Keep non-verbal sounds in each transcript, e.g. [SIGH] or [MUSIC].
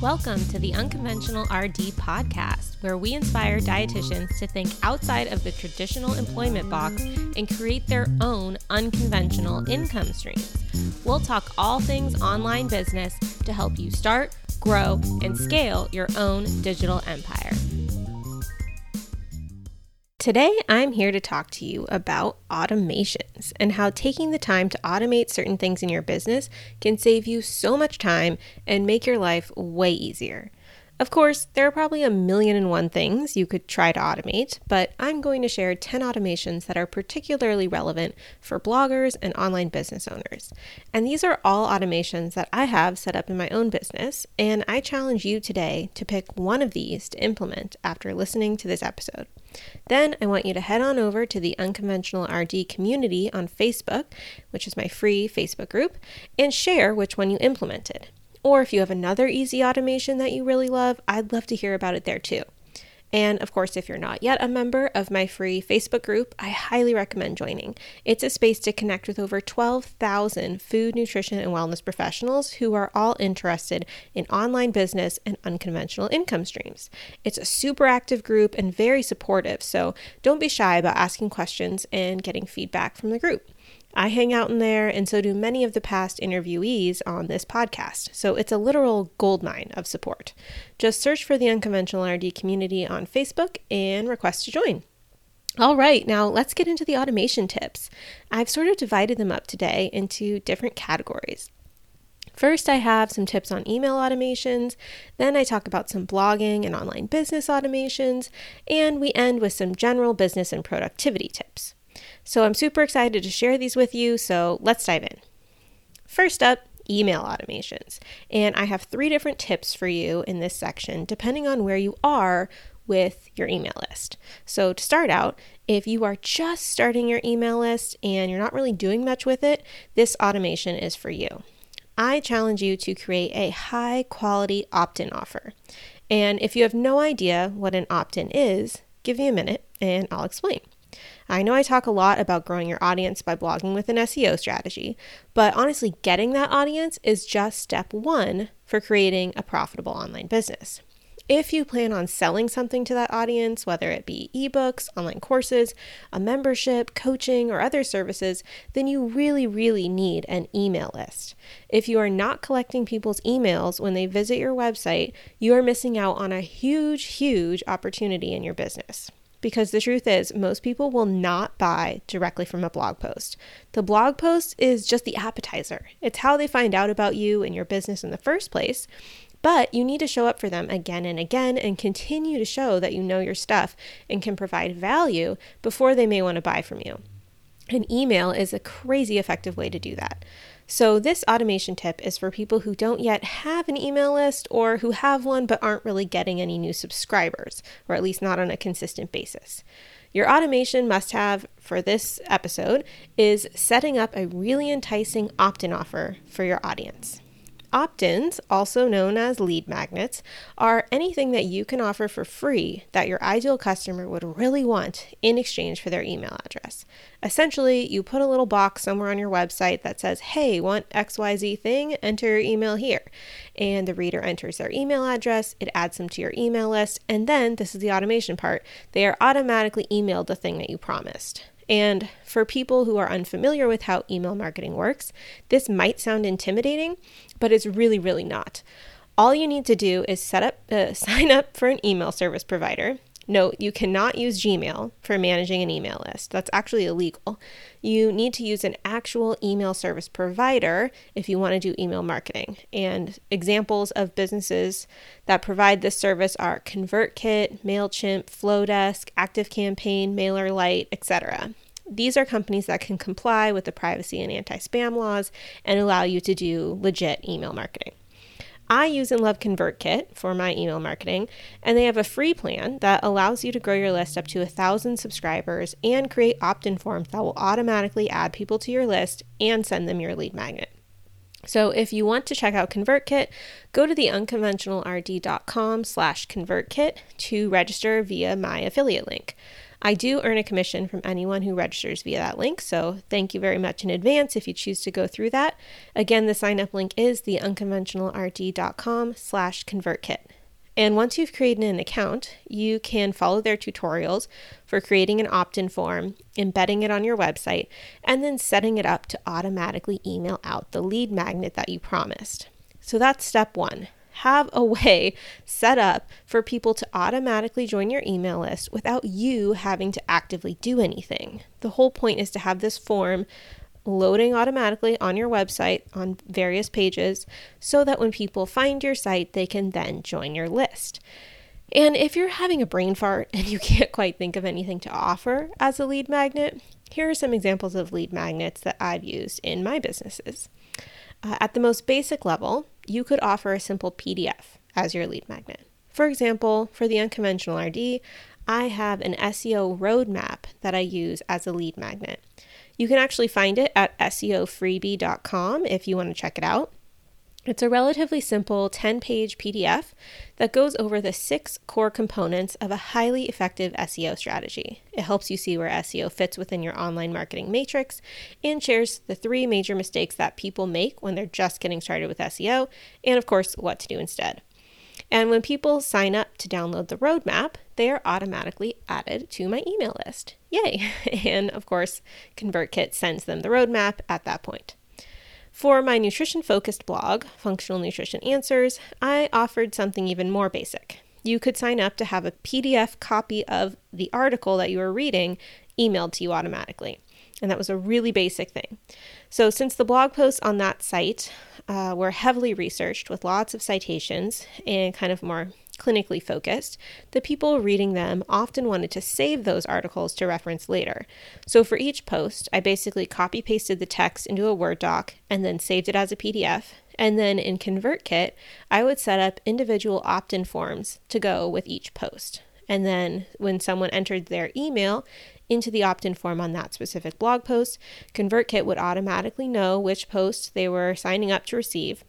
Welcome to the Unconventional RD podcast, where we inspire dietitians to think outside of the traditional employment box and create their own unconventional income streams. We'll talk all things online business to help you start, grow, and scale your own digital empire. Today, I'm here to talk to you about automations and how taking the time to automate certain things in your business can save you so much time and make your life way easier. Of course, there are probably a million and one things you could try to automate, but I'm going to share 10 automations that are particularly relevant for bloggers and online business owners. And these are all automations that I have set up in my own business, and I challenge you today to pick one of these to implement after listening to this episode. Then I want you to head on over to the Unconventional RD community on Facebook, which is my free Facebook group, and share which one you implemented. Or if you have another easy automation that you really love, I'd love to hear about it there too. And of course, if you're not yet a member of my free Facebook group, I highly recommend joining. It's a space to connect with over 12,000 food, nutrition, and wellness professionals who are all interested in online business and unconventional income streams. It's a super active group and very supportive, so don't be shy about asking questions and getting feedback from the group. I hang out in there, and so do many of the past interviewees on this podcast. So it's a literal goldmine of support. Just search for the Unconventional RD community on Facebook and request to join. All right, now let's get into the automation tips. I've sort of divided them up today into different categories. First, I have some tips on email automations, then I talk about some blogging and online business automations, and we end with some general business and productivity tips. So I'm super excited to share these with you. So let's dive in. First up, email automations. And I have three different tips for you in this section, depending on where you are with your email list. So, to start out, if you are just starting your email list and you're not really doing much with it, this automation is for you. I challenge you to create a high quality opt in offer. And if you have no idea what an opt in is, give me a minute and I'll explain. I know I talk a lot about growing your audience by blogging with an SEO strategy, but honestly, getting that audience is just step one for creating a profitable online business. If you plan on selling something to that audience, whether it be ebooks, online courses, a membership, coaching, or other services, then you really, really need an email list. If you are not collecting people's emails when they visit your website, you are missing out on a huge, huge opportunity in your business. Because the truth is, most people will not buy directly from a blog post. The blog post is just the appetizer, it's how they find out about you and your business in the first place. But you need to show up for them again and again and continue to show that you know your stuff and can provide value before they may want to buy from you. An email is a crazy effective way to do that. So, this automation tip is for people who don't yet have an email list or who have one but aren't really getting any new subscribers, or at least not on a consistent basis. Your automation must have for this episode is setting up a really enticing opt in offer for your audience. Opt ins, also known as lead magnets, are anything that you can offer for free that your ideal customer would really want in exchange for their email address. Essentially, you put a little box somewhere on your website that says, Hey, want XYZ thing? Enter your email here. And the reader enters their email address, it adds them to your email list, and then this is the automation part they are automatically emailed the thing that you promised. And for people who are unfamiliar with how email marketing works, this might sound intimidating, but it's really, really not. All you need to do is set up, uh, [LAUGHS] sign up for an email service provider. Note, you cannot use Gmail for managing an email list. That's actually illegal. You need to use an actual email service provider if you want to do email marketing. And examples of businesses that provide this service are ConvertKit, MailChimp, Flodesk, ActiveCampaign, MailerLite, etc. These are companies that can comply with the privacy and anti spam laws and allow you to do legit email marketing. I use and love ConvertKit for my email marketing, and they have a free plan that allows you to grow your list up to a thousand subscribers and create opt in forms that will automatically add people to your list and send them your lead magnet. So if you want to check out ConvertKit, go to the unconventionalrd.com slash ConvertKit to register via my affiliate link. I do earn a commission from anyone who registers via that link, so thank you very much in advance if you choose to go through that. Again, the sign up link is the unconventionalrd.com slash convertkit. And once you've created an account, you can follow their tutorials for creating an opt in form, embedding it on your website, and then setting it up to automatically email out the lead magnet that you promised. So that's step one. Have a way set up for people to automatically join your email list without you having to actively do anything. The whole point is to have this form loading automatically on your website on various pages so that when people find your site, they can then join your list. And if you're having a brain fart [LAUGHS] and you can't quite think of anything to offer as a lead magnet, here are some examples of lead magnets that I've used in my businesses. Uh, at the most basic level, you could offer a simple PDF as your lead magnet. For example, for the unconventional RD, I have an SEO roadmap that I use as a lead magnet. You can actually find it at SEOfreebie.com if you want to check it out. It's a relatively simple 10 page PDF that goes over the six core components of a highly effective SEO strategy. It helps you see where SEO fits within your online marketing matrix and shares the three major mistakes that people make when they're just getting started with SEO, and of course, what to do instead. And when people sign up to download the roadmap, they are automatically added to my email list. Yay! [LAUGHS] And of course, ConvertKit sends them the roadmap at that point. For my nutrition focused blog, Functional Nutrition Answers, I offered something even more basic. You could sign up to have a PDF copy of the article that you were reading emailed to you automatically. And that was a really basic thing. So, since the blog posts on that site uh, were heavily researched with lots of citations and kind of more clinically focused, the people reading them often wanted to save those articles to reference later. So for each post, I basically copy pasted the text into a Word doc and then saved it as a PDF. And then in ConvertKit, I would set up individual opt in forms to go with each post. And then when someone entered their email into the opt in form on that specific blog post, ConvertKit would automatically know which post they were signing up to receive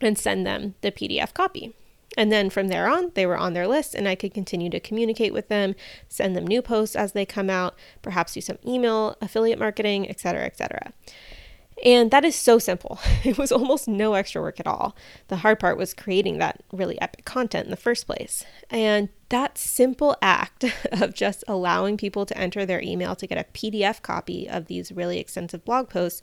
and send them the PDF copy. And then from there on, they were on their list, and I could continue to communicate with them, send them new posts as they come out, perhaps do some email, affiliate marketing, etc., etc. And that is so simple. [LAUGHS] It was almost no extra work at all. The hard part was creating that really epic content in the first place. And that simple act [LAUGHS] of just allowing people to enter their email to get a PDF copy of these really extensive blog posts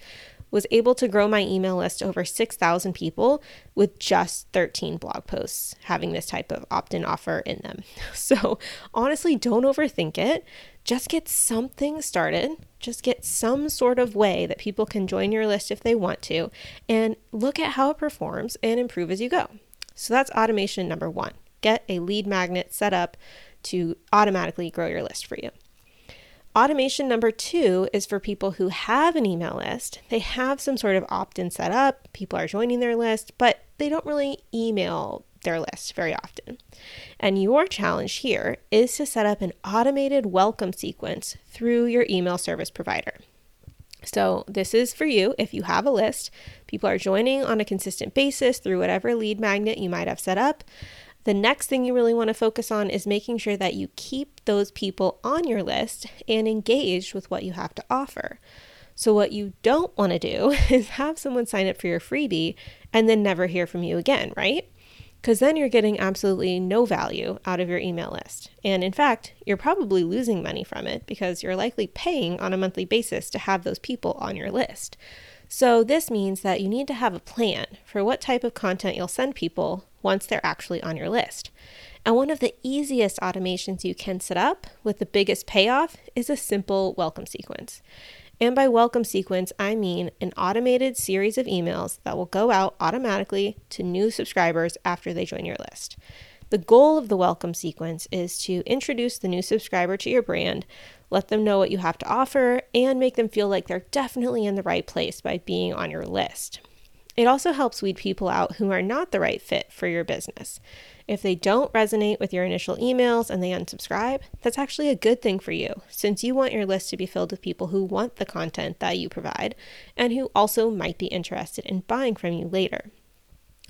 was able to grow my email list to over 6,000 people with just 13 blog posts having this type of opt in offer in them. [LAUGHS] So, honestly, don't overthink it. Just get something started. Just get some sort of way that people can join your list if they want to, and look at how it performs and improve as you go. So, that's automation number one. Get a lead magnet set up to automatically grow your list for you. Automation number two is for people who have an email list. They have some sort of opt in set up, people are joining their list, but they don't really email their list very often. And your challenge here is to set up an automated welcome sequence through your email service provider. So, this is for you if you have a list, people are joining on a consistent basis through whatever lead magnet you might have set up. The next thing you really want to focus on is making sure that you keep those people on your list and engaged with what you have to offer. So, what you don't want to do [LAUGHS] is have someone sign up for your freebie and then never hear from you again, right? Because then you're getting absolutely no value out of your email list. And in fact, you're probably losing money from it because you're likely paying on a monthly basis to have those people on your list. So, this means that you need to have a plan for what type of content you'll send people once they're actually on your list. And one of the easiest automations you can set up with the biggest payoff is a simple welcome sequence. And by welcome sequence, I mean an automated series of emails that will go out automatically to new subscribers after they join your list. The goal of the welcome sequence is to introduce the new subscriber to your brand, let them know what you have to offer, and make them feel like they're definitely in the right place by being on your list. It also helps weed people out who are not the right fit for your business. If they don't resonate with your initial emails and they unsubscribe, that's actually a good thing for you, since you want your list to be filled with people who want the content that you provide and who also might be interested in buying from you later.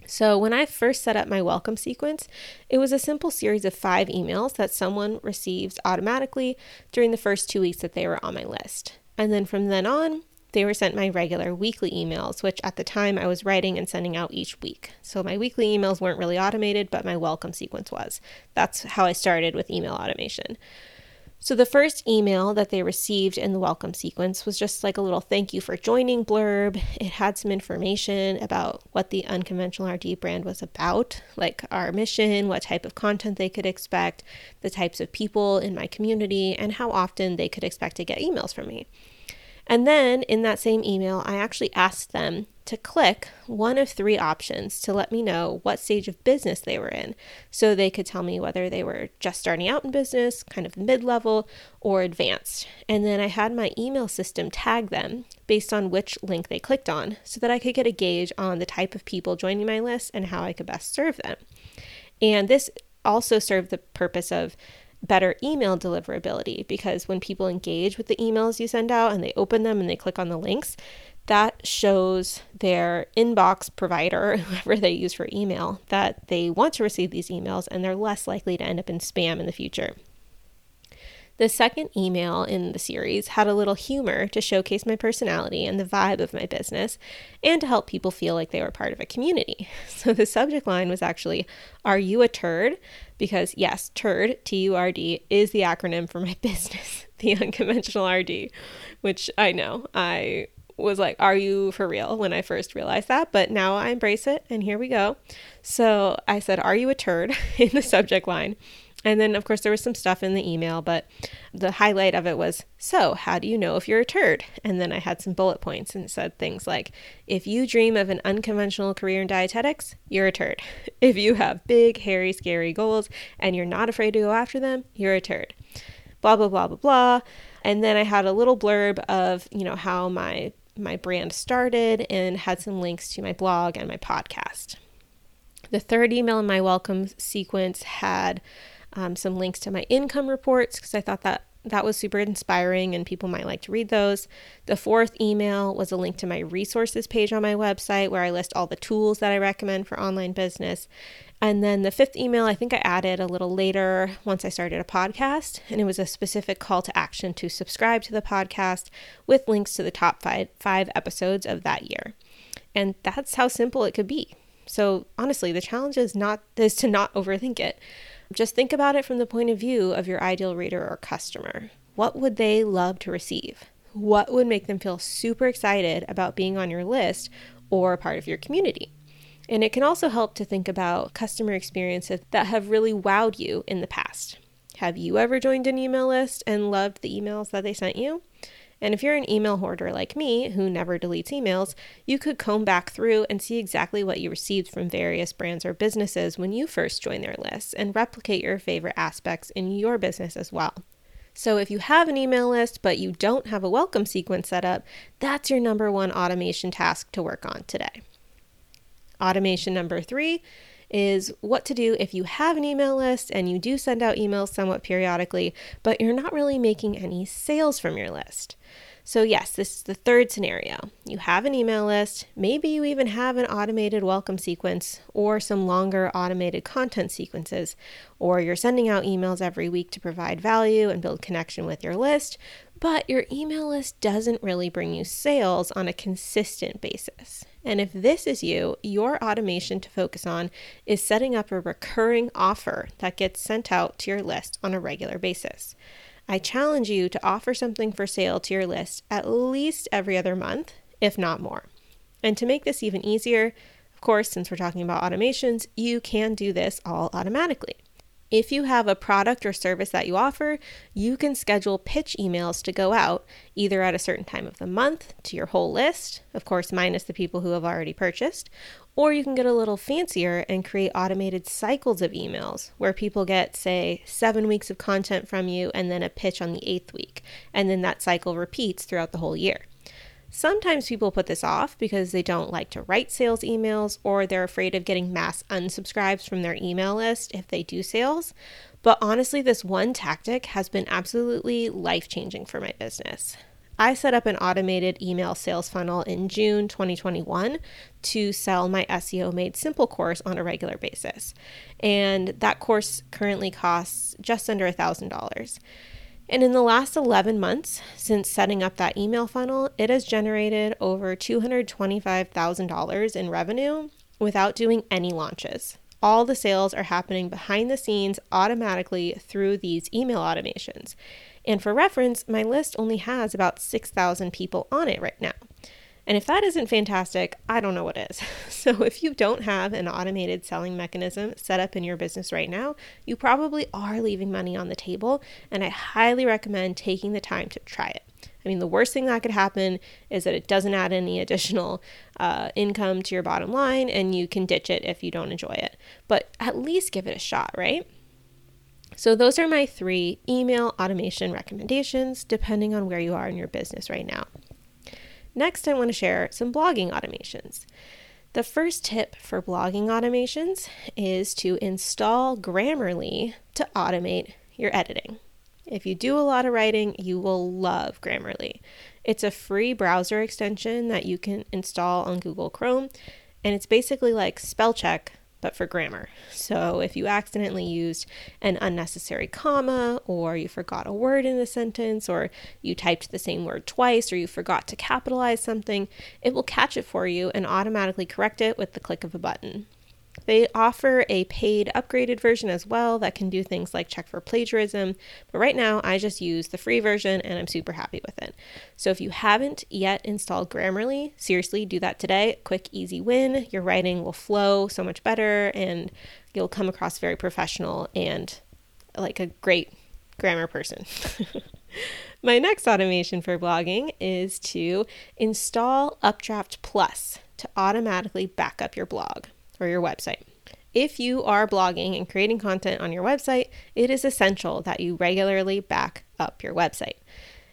So, when I first set up my welcome sequence, it was a simple series of five emails that someone receives automatically during the first two weeks that they were on my list. And then from then on, they were sent my regular weekly emails, which at the time I was writing and sending out each week. So my weekly emails weren't really automated, but my welcome sequence was. That's how I started with email automation. So the first email that they received in the welcome sequence was just like a little thank you for joining blurb. It had some information about what the unconventional RD brand was about, like our mission, what type of content they could expect, the types of people in my community, and how often they could expect to get emails from me. And then in that same email, I actually asked them to click one of three options to let me know what stage of business they were in. So they could tell me whether they were just starting out in business, kind of mid level, or advanced. And then I had my email system tag them based on which link they clicked on so that I could get a gauge on the type of people joining my list and how I could best serve them. And this also served the purpose of better email deliverability because when people engage with the emails you send out and they open them and they click on the links, that shows their inbox provider, [LAUGHS] whoever they use for email, that they want to receive these emails and they're less likely to end up in spam in the future. The second email in the series had a little humor to showcase my personality and the vibe of my business and to help people feel like they were part of a community. [LAUGHS] So the subject line was actually, Are you a turd? Because, yes, TURD, T U R D, is the acronym for my [LAUGHS] business, the unconventional RD, which I know I was like, Are you for real when I first realized that? But now I embrace it, and here we go. So I said, Are you a turd [LAUGHS] in the subject line? And then, of course, there was some stuff in the email, but the highlight of it was So, how do you know if you're a turd? And then I had some bullet points and said things like If you dream of an unconventional career in dietetics, you're a turd. [LAUGHS] If you have big, hairy, scary goals and you're not afraid to go after them, you're a turd. Blah, blah, blah, blah, blah. And then I had a little blurb of, you know, how my my brand started and had some links to my blog and my podcast. The third email in my welcome sequence had um, some links to my income reports because I thought that that was super inspiring and people might like to read those. The fourth email was a link to my resources page on my website where I list all the tools that I recommend for online business. And then the fifth email, I think I added a little later once I started a podcast, and it was a specific call to action to subscribe to the podcast with links to the top five, five episodes of that year. And that's how simple it could be. So honestly, the challenge is not is to not overthink it. Just think about it from the point of view of your ideal reader or customer. What would they love to receive? What would make them feel super excited about being on your list or a part of your community? And it can also help to think about customer experiences that have really wowed you in the past. Have you ever joined an email list and loved the emails that they sent you? And if you're an email hoarder like me, who never deletes emails, you could comb back through and see exactly what you received from various brands or businesses when you first joined their lists and replicate your favorite aspects in your business as well. So, if you have an email list but you don't have a welcome sequence set up, that's your number one automation task to work on today. Automation number three is what to do if you have an email list and you do send out emails somewhat periodically, but you're not really making any sales from your list. So, yes, this is the third scenario. You have an email list, maybe you even have an automated welcome sequence or some longer automated content sequences, or you're sending out emails every week to provide value and build connection with your list, but your email list doesn't really bring you sales on a consistent basis. And if this is you, your automation to focus on is setting up a recurring offer that gets sent out to your list on a regular basis. I challenge you to offer something for sale to your list at least every other month, if not more. And to make this even easier, of course, since we're talking about automations, you can do this all automatically. If you have a product or service that you offer, you can schedule pitch emails to go out either at a certain time of the month to your whole list, of course, minus the people who have already purchased, or you can get a little fancier and create automated cycles of emails where people get, say, seven weeks of content from you and then a pitch on the eighth week. And then that cycle repeats throughout the whole year. Sometimes people put this off because they don't like to write sales emails or they're afraid of getting mass unsubscribes from their email list if they do sales. But honestly, this one tactic has been absolutely life changing for my business. I set up an automated email sales funnel in June 2021 to sell my SEO Made Simple course on a regular basis. And that course currently costs just under $1,000. And in the last 11 months since setting up that email funnel, it has generated over $225,000 in revenue without doing any launches. All the sales are happening behind the scenes automatically through these email automations. And for reference, my list only has about 6,000 people on it right now. And if that isn't fantastic, I don't know what is. [LAUGHS] So, if you don't have an automated selling mechanism set up in your business right now, you probably are leaving money on the table. And I highly recommend taking the time to try it. I mean, the worst thing that could happen is that it doesn't add any [LAUGHS] additional uh, income to your bottom line and you can ditch it if you don't enjoy it. But at least give it a shot, right? So, those are my three email automation recommendations, depending on where you are in your business right now. Next, I want to share some blogging automations. The first tip for blogging automations is to install Grammarly to automate your editing. If you do a lot of writing, you will love Grammarly. It's a free browser extension that you can install on Google Chrome, and it's basically like spell check but for grammar. So if you accidentally used an unnecessary comma, or you forgot a word in a sentence, or you typed the same word twice, or you forgot to capitalize something, it will catch it for you and automatically correct it with the click of a button. They offer a paid upgraded version as well that can do things like check for plagiarism, but right now I just use the free version and I'm super happy with it. So if you haven't yet installed Grammarly, seriously do that today. Quick, easy win. Your writing will flow so much better and you'll come across very professional and like a great grammar person. [LAUGHS] My next automation for blogging is to install Updraft Plus to automatically back up your blog or your website. If you are blogging and creating content on your website, it is essential that you regularly back up your website.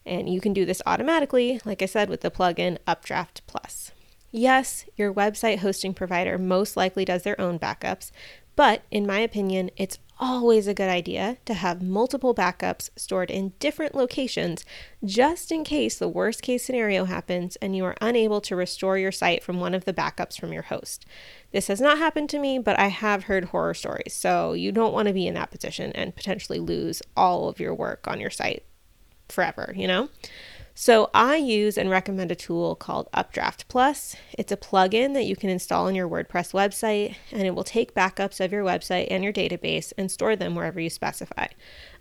And you can do this automatically, like I said, with the plugin Updraft Plus. Yes, your website hosting provider most likely does their own backups, but in my opinion, it's always a good idea to have multiple backups stored in different locations just in case the worst case scenario happens and you are unable to restore your site from one of the backups from your host. This has not happened to me, but I have heard horror stories, so you don't want to be in that position and potentially lose all of your work on your site forever, you know? So I use and recommend a tool called Updraft Plus. It's a plugin that you can install on your WordPress website and it will take backups of your website and your database and store them wherever you specify.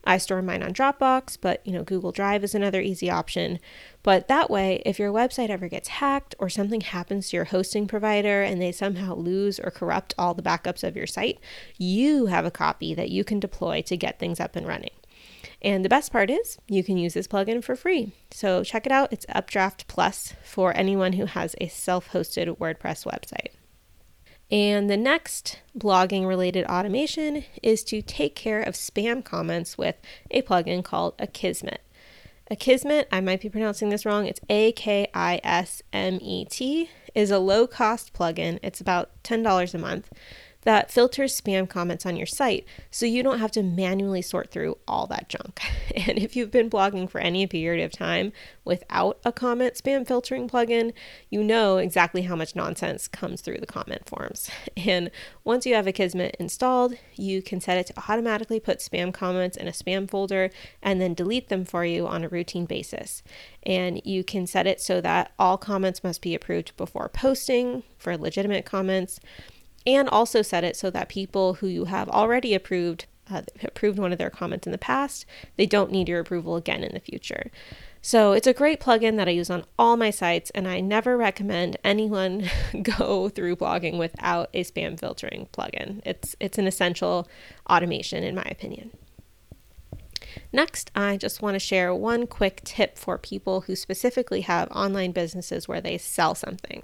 I store mine on Dropbox, but you know, Google Drive is another easy option. But that way, if your website ever gets hacked or something happens to your hosting provider and they somehow lose or corrupt all the backups of your site, you have a copy that you can deploy to get things up and running. And the best part is you can use this plugin for free. So check it out. It's Updraft Plus for anyone who has a self hosted WordPress website. And the next blogging related automation is to take care of spam comments with a plugin called Akismet. Akismet, I might be pronouncing this wrong, it's A K I S M E T, is a low cost plugin. It's about $10 a month that filters spam comments on your site so you don't have to manually sort through all that junk. [LAUGHS] And if you've been blogging for any period of time without a comment spam filtering plugin, you know exactly how much nonsense comes through the comment forms. [LAUGHS] And once you have Akismet installed, you can set it to automatically put spam comments in a spam folder and then delete them for you on a routine basis. And you can set it so that all comments must be approved before posting for legitimate comments and also set it so that people who you have already approved uh, approved one of their comments in the past, they don't need your approval again in the future. So it's a great plugin that I use on all my sites, and I never recommend anyone [LAUGHS] go through blogging without a spam filtering plugin. It's it's an essential automation in my opinion. Next, I just want to share one quick tip for people who specifically have online businesses where they sell something.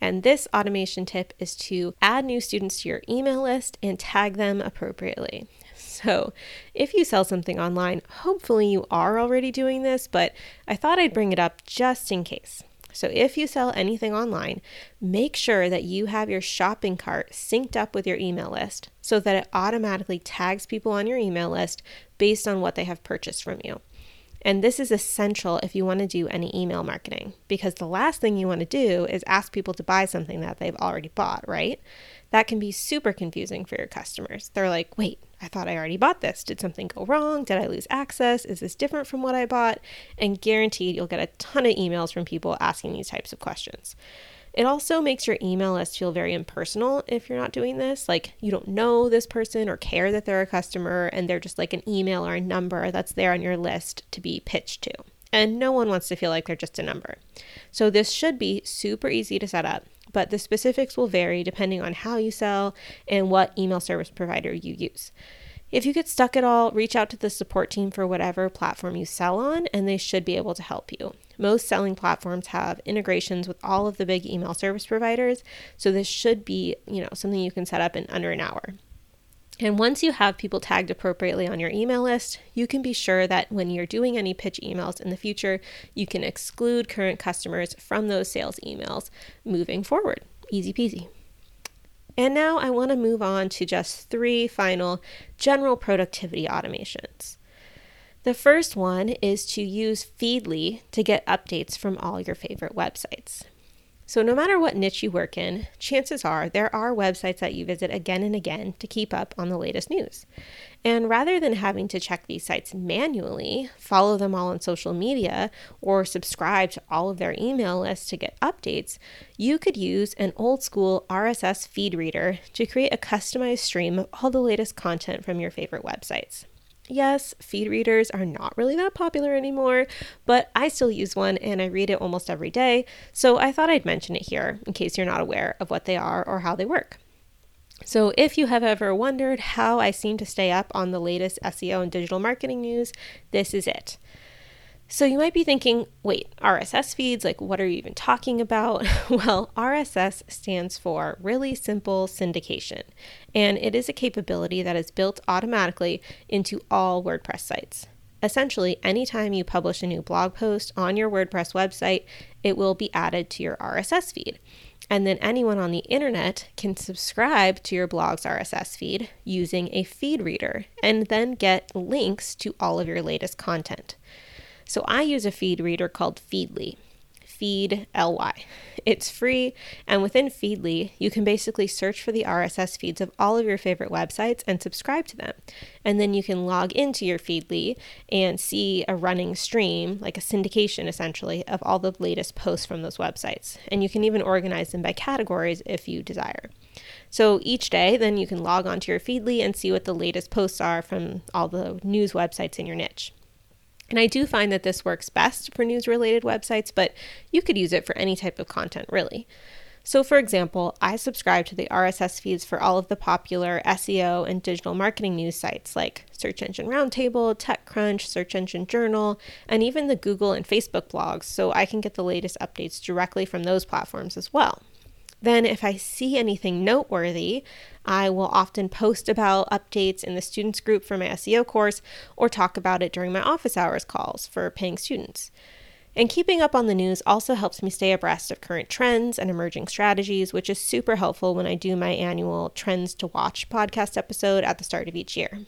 And this automation tip is to add new students to your email list and tag them appropriately. So, if you sell something online, hopefully you are already doing this, but I thought I'd bring it up just in case. So, if you sell anything online, make sure that you have your shopping cart synced up with your email list so that it automatically tags people on your email list based on what they have purchased from you. And this is essential if you want to do any email marketing because the last thing you want to do is ask people to buy something that they've already bought, right? That can be super confusing for your customers. They're like, wait, I thought I already bought this. Did something go wrong? Did I lose access? Is this different from what I bought? And guaranteed you'll get a ton of emails from people asking these types of questions. It also makes your email list feel very impersonal if you're not doing this. Like you don't know this person or care that they're a customer and they're just like an email or a number that's there on your list to be pitched to. And no one wants to feel like they're just a number. So this should be super easy to set up, but the specifics will vary depending on how you sell and what email service provider you use. If you get stuck at all, reach out to the support team for whatever platform you sell on, and they should be able to help you. Most selling platforms have integrations with all of the big email service providers, so this should be, you know, something you can set up in under an hour. And once you have people tagged appropriately on your email list, you can be sure that when you're doing any pitch emails in the future, you can exclude current customers from those sales emails moving forward. Easy peasy. And now I want to move on to just three final general productivity automations. The first one is to use Feedly to get updates from all your favorite websites. So, no matter what niche you work in, chances are there are websites that you visit again and again to keep up on the latest news. And rather than having to check these sites manually, follow them all on social media, or subscribe to all of their email lists to get updates, you could use an old school RSS feed reader to create a customized stream of all the latest content from your favorite websites. Yes, feed readers are not really that popular anymore, but I still use one and I read it almost every day, so I thought I'd mention it here in case you're not aware of what they are or how they work. So, if you have ever wondered how I seem to stay up on the latest SEO and digital marketing news, this is it. So you might be thinking, wait, RSS feeds, like what are you even talking about? [LAUGHS] well, RSS stands for Really Simple Syndication, and it is a capability that is built automatically into all WordPress sites. Essentially, anytime you publish a new blog post on your WordPress website, it will be added to your RSS feed. And then anyone on the internet can subscribe to your blog's RSS feed using a feed reader and then get links to all of your latest content. So I use a feed reader called Feedly. Feed LY. It's free, and within Feedly, you can basically search for the RSS feeds of all of your favorite websites and subscribe to them. And then you can log into your Feedly and see a running stream, like a syndication essentially, of all the latest posts from those websites. And you can even organize them by categories if you desire. So each day, then you can log onto your Feedly and see what the latest posts are from all the news websites in your niche. And I do find that this works best for news related websites, but you could use it for any type of content, really. So, for example, I subscribe to the RSS feeds for all of the popular SEO and digital marketing news sites like Search Engine Roundtable, TechCrunch, Search Engine Journal, and even the Google and Facebook blogs, so I can get the latest updates directly from those platforms as well. Then, if I see anything noteworthy, I will often post about updates in the students group for my SEO course or talk about it during my office hours calls for paying students. And keeping up on the news also helps me stay abreast of current trends and emerging strategies, which is super helpful when I do my annual Trends to Watch podcast episode at the start of each year.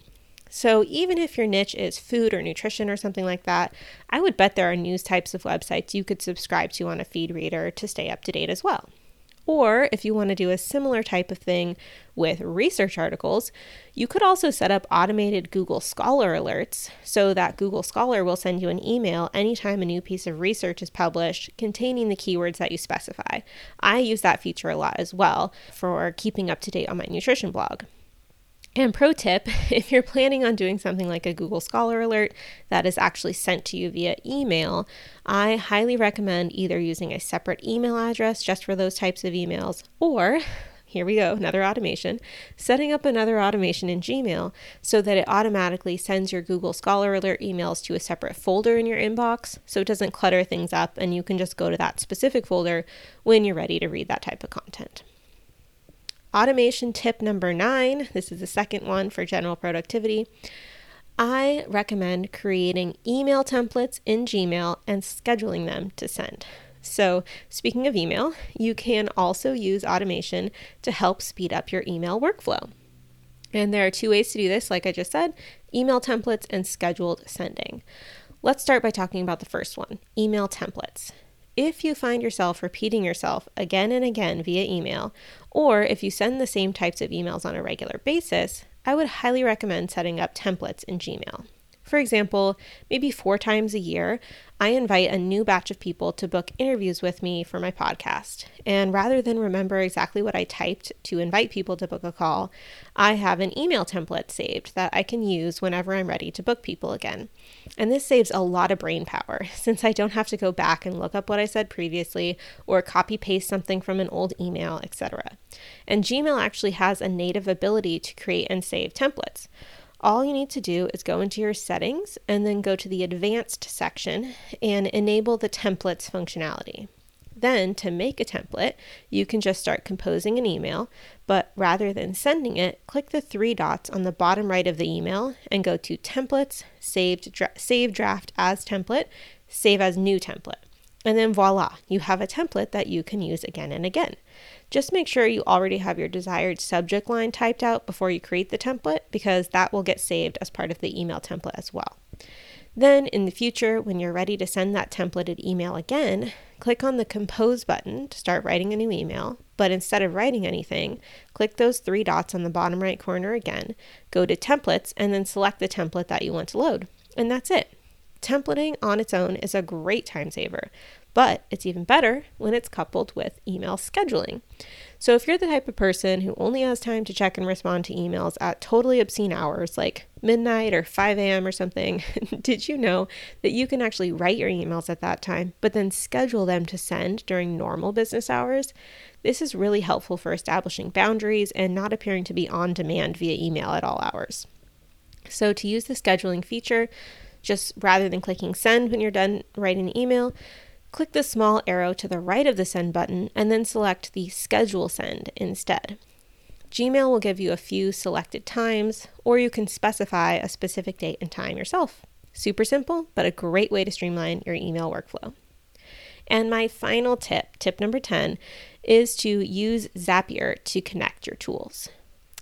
So, even if your niche is food or nutrition or something like that, I would bet there are news types of websites you could subscribe to on a feed reader to stay up to date as well. Or if you want to do a similar type of thing with research articles, you could also set up automated Google Scholar alerts so that Google Scholar will send you an email anytime a new piece of research is published containing the keywords that you specify. I use that feature a lot as well for keeping up to date on my nutrition blog. And pro tip [LAUGHS] if you're planning on doing something like a Google Scholar alert that is actually sent to you via email, I highly recommend either using a separate email address just for those types of emails or here we go, another automation, setting up another automation in Gmail so that it automatically sends your Google Scholar Alert emails to a separate folder in your inbox so it doesn't clutter things up and you can just go to that specific folder when you're ready to read that type of content. Automation tip number nine this is the second one for general productivity. I recommend creating email templates in Gmail and scheduling them to send. So, speaking of email, you can also use automation to help speed up your email workflow. And there are two ways to do this, like I just said email templates and scheduled sending. Let's start by talking about the first one email templates. If you find yourself repeating yourself again and again via email, or if you send the same types of emails on a regular basis, I would highly recommend setting up templates in Gmail. For example, maybe four times a year, I invite a new batch of people to book interviews with me for my podcast. And rather than remember exactly what I typed to invite people to book a call, I have an email template saved that I can use whenever I'm ready to book people again. And this saves a lot of brain power [LAUGHS] since I don't have to go back and look up what I said previously or copy paste something from an old email, etc. And Gmail actually has a native ability to create and save templates. All you need to do is go into your settings and then go to the advanced section and enable the templates functionality. Then, to make a template, you can just start composing an email, but rather than sending it, click the three dots on the bottom right of the email and go to Templates, Saved, dra- Save Draft as Template, Save as New Template. And then voila, you have a template that you can use again and again. Just make sure you already have your desired subject line typed out before you create the template because that will get saved as part of the email template as well. Then, in the future, when you're ready to send that templated email again, click on the Compose button to start writing a new email. But instead of writing anything, click those three dots on the bottom right corner again, go to Templates, and then select the template that you want to load. And that's it. Templating on its own is a great time saver, but it's even better when it's coupled with email scheduling. So, if you're the type of person who only has time to check and respond to emails at totally obscene hours like midnight or 5 a.m. or something, [LAUGHS] did you know that you can actually write your emails at that time, but then schedule them to send during normal business hours? This is really helpful for establishing boundaries and not appearing to be on demand via email at all hours. So, to use the scheduling feature, just rather than clicking send when you're done writing the email, click the small arrow to the right of the send button and then select the schedule send instead. Gmail will give you a few selected times, or you can specify a specific date and time yourself. Super simple, but a great way to streamline your email workflow. And my final tip, tip number 10, is to use Zapier to connect your tools.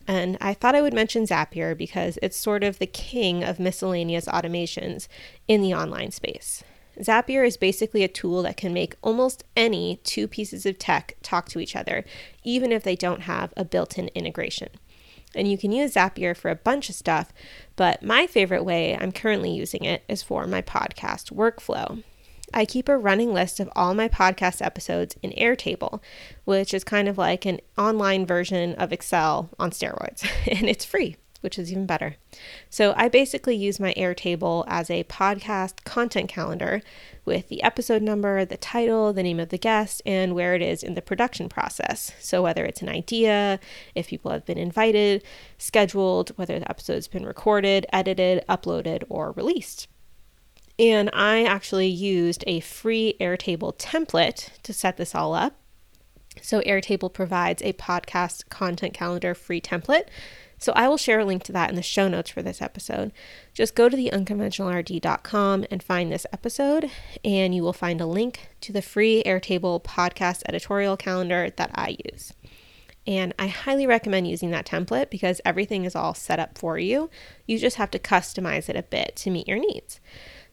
And I thought I would mention Zapier because it's sort of the king of miscellaneous automations in the online space. Zapier is basically a tool that can make almost any two pieces of tech talk to each other, even if they don't have a built in integration. And you can use Zapier for a bunch of stuff, but my favorite way I'm currently using it is for my podcast workflow. I keep a running list of all my podcast episodes in Airtable, which is kind of like an online version of Excel on steroids, [LAUGHS] and it's free, which is even better. So I basically use my Airtable as a podcast content calendar with the episode number, the title, the name of the guest, and where it is in the production process. So whether it's an idea, if people have been invited, scheduled, whether the episode's been recorded, edited, uploaded, or released. And I actually used a free Airtable template to set this all up. So, Airtable provides a podcast content calendar free template. So, I will share a link to that in the show notes for this episode. Just go to the unconventionalrd.com and find this episode, and you will find a link to the free Airtable podcast editorial calendar that I use. And I highly recommend using that template because everything is all set up for you. You just have to customize it a bit to meet your needs.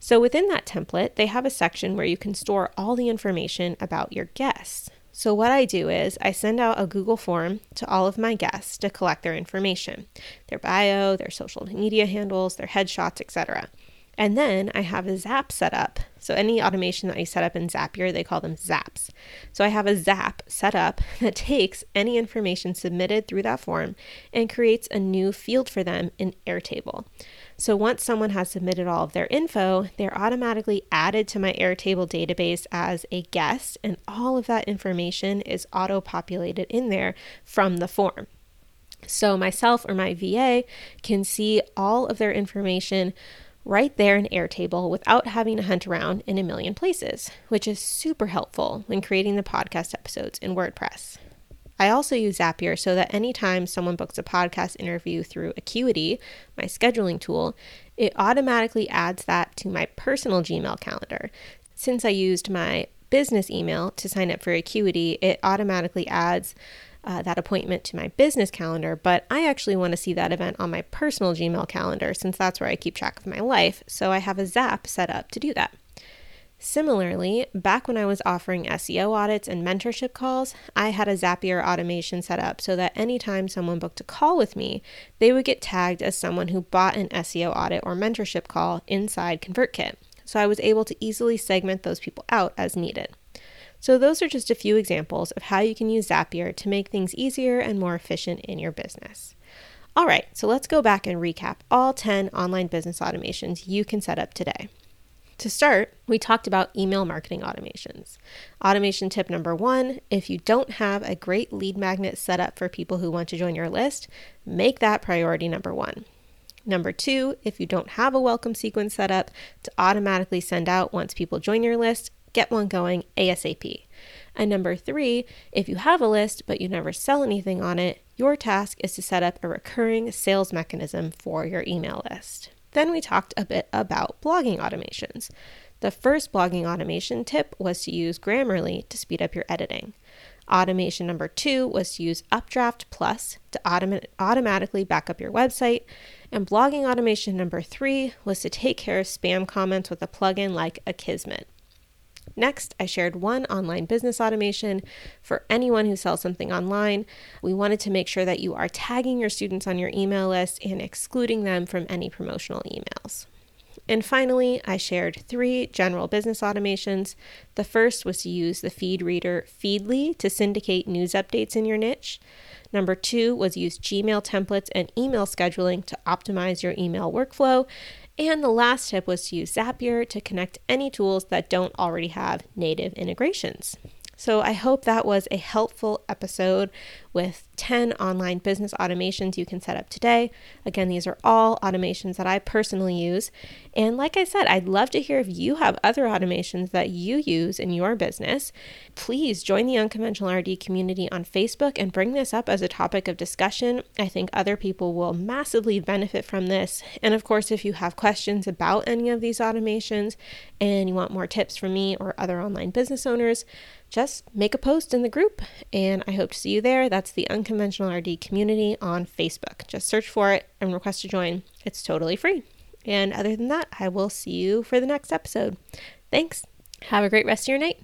So within that template, they have a section where you can store all the information about your guests. So what I do is I send out a Google form to all of my guests to collect their information, their bio, their social media handles, their headshots, etc. And then I have a Zap set up. So any automation that I set up in Zapier, they call them Zaps. So I have a Zap set up [LAUGHS] that takes any information submitted through that form and creates a new field for them in Airtable. So once someone has submitted all of their info, they're automatically added to my Airtable database as a guest, and all of that information is auto populated in there from the form. So myself or my VA can see all of their information right there in Airtable without having to hunt around in a million places, which is super helpful when creating the podcast episodes in WordPress. I also use Zapier so that anytime someone books a podcast interview through Acuity, my scheduling tool, it automatically adds that to my personal Gmail calendar. Since I used my business email to sign up for Acuity, it automatically adds uh, that appointment to my business calendar, but I actually want to see that event on my personal Gmail calendar since that's where I keep track of my life. So I have a Zap set up to do that. Similarly, back when I was offering SEO audits and mentorship calls, I had a Zapier automation set up so that anytime someone booked a call with me, they would get tagged as someone who bought an SEO audit or mentorship call inside ConvertKit. So I was able to easily segment those people out as needed. So, those are just a few examples of how you can use Zapier to make things easier and more efficient in your business. All right, so let's go back and recap all 10 online business automations you can set up today. To start, we talked about email marketing automations. Automation tip number one if you don't have a great lead magnet set up for people who want to join your list, make that priority number one. Number two, if you don't have a welcome sequence set up to automatically send out once people join your list, get one going ASAP. And number three, if you have a list but you never sell anything on it, your task is to set up a recurring sales mechanism for your email list. Then we talked a bit about blogging automations. The first blogging automation tip was to use Grammarly to speed up your editing. Automation number two was to use Updraft Plus to autom- automatically back up your website. And blogging automation number three was to take care of spam comments with a plugin like Akismet. Next, I shared one online business automation for anyone who sells something online. We wanted to make sure that you are tagging your students on your email list and excluding them from any promotional emails. And finally, I shared three general business automations. The first was to use the feed reader Feedly to syndicate news updates in your niche. Number two was use Gmail templates and email scheduling to optimize your email workflow. And the last tip was to use Zapier to connect any tools that don't already have native integrations. So I hope that was a helpful episode with 10 online business automations you can set up today. Again, these are all automations that I personally use. And like I said, I'd love to hear if you have other automations that you use in your business. Please join the Unconventional RD community on Facebook and bring this up as a topic of discussion. I think other people will massively benefit from this. And of course, if you have questions about any of these automations and you want more tips from me or other online business owners, just make a post in the group and I hope to see you there. That's the Unconventional RD community on Facebook. Just search for it and request to join. It's totally free. And other than that, I will see you for the next episode. Thanks. Have a great rest of your night.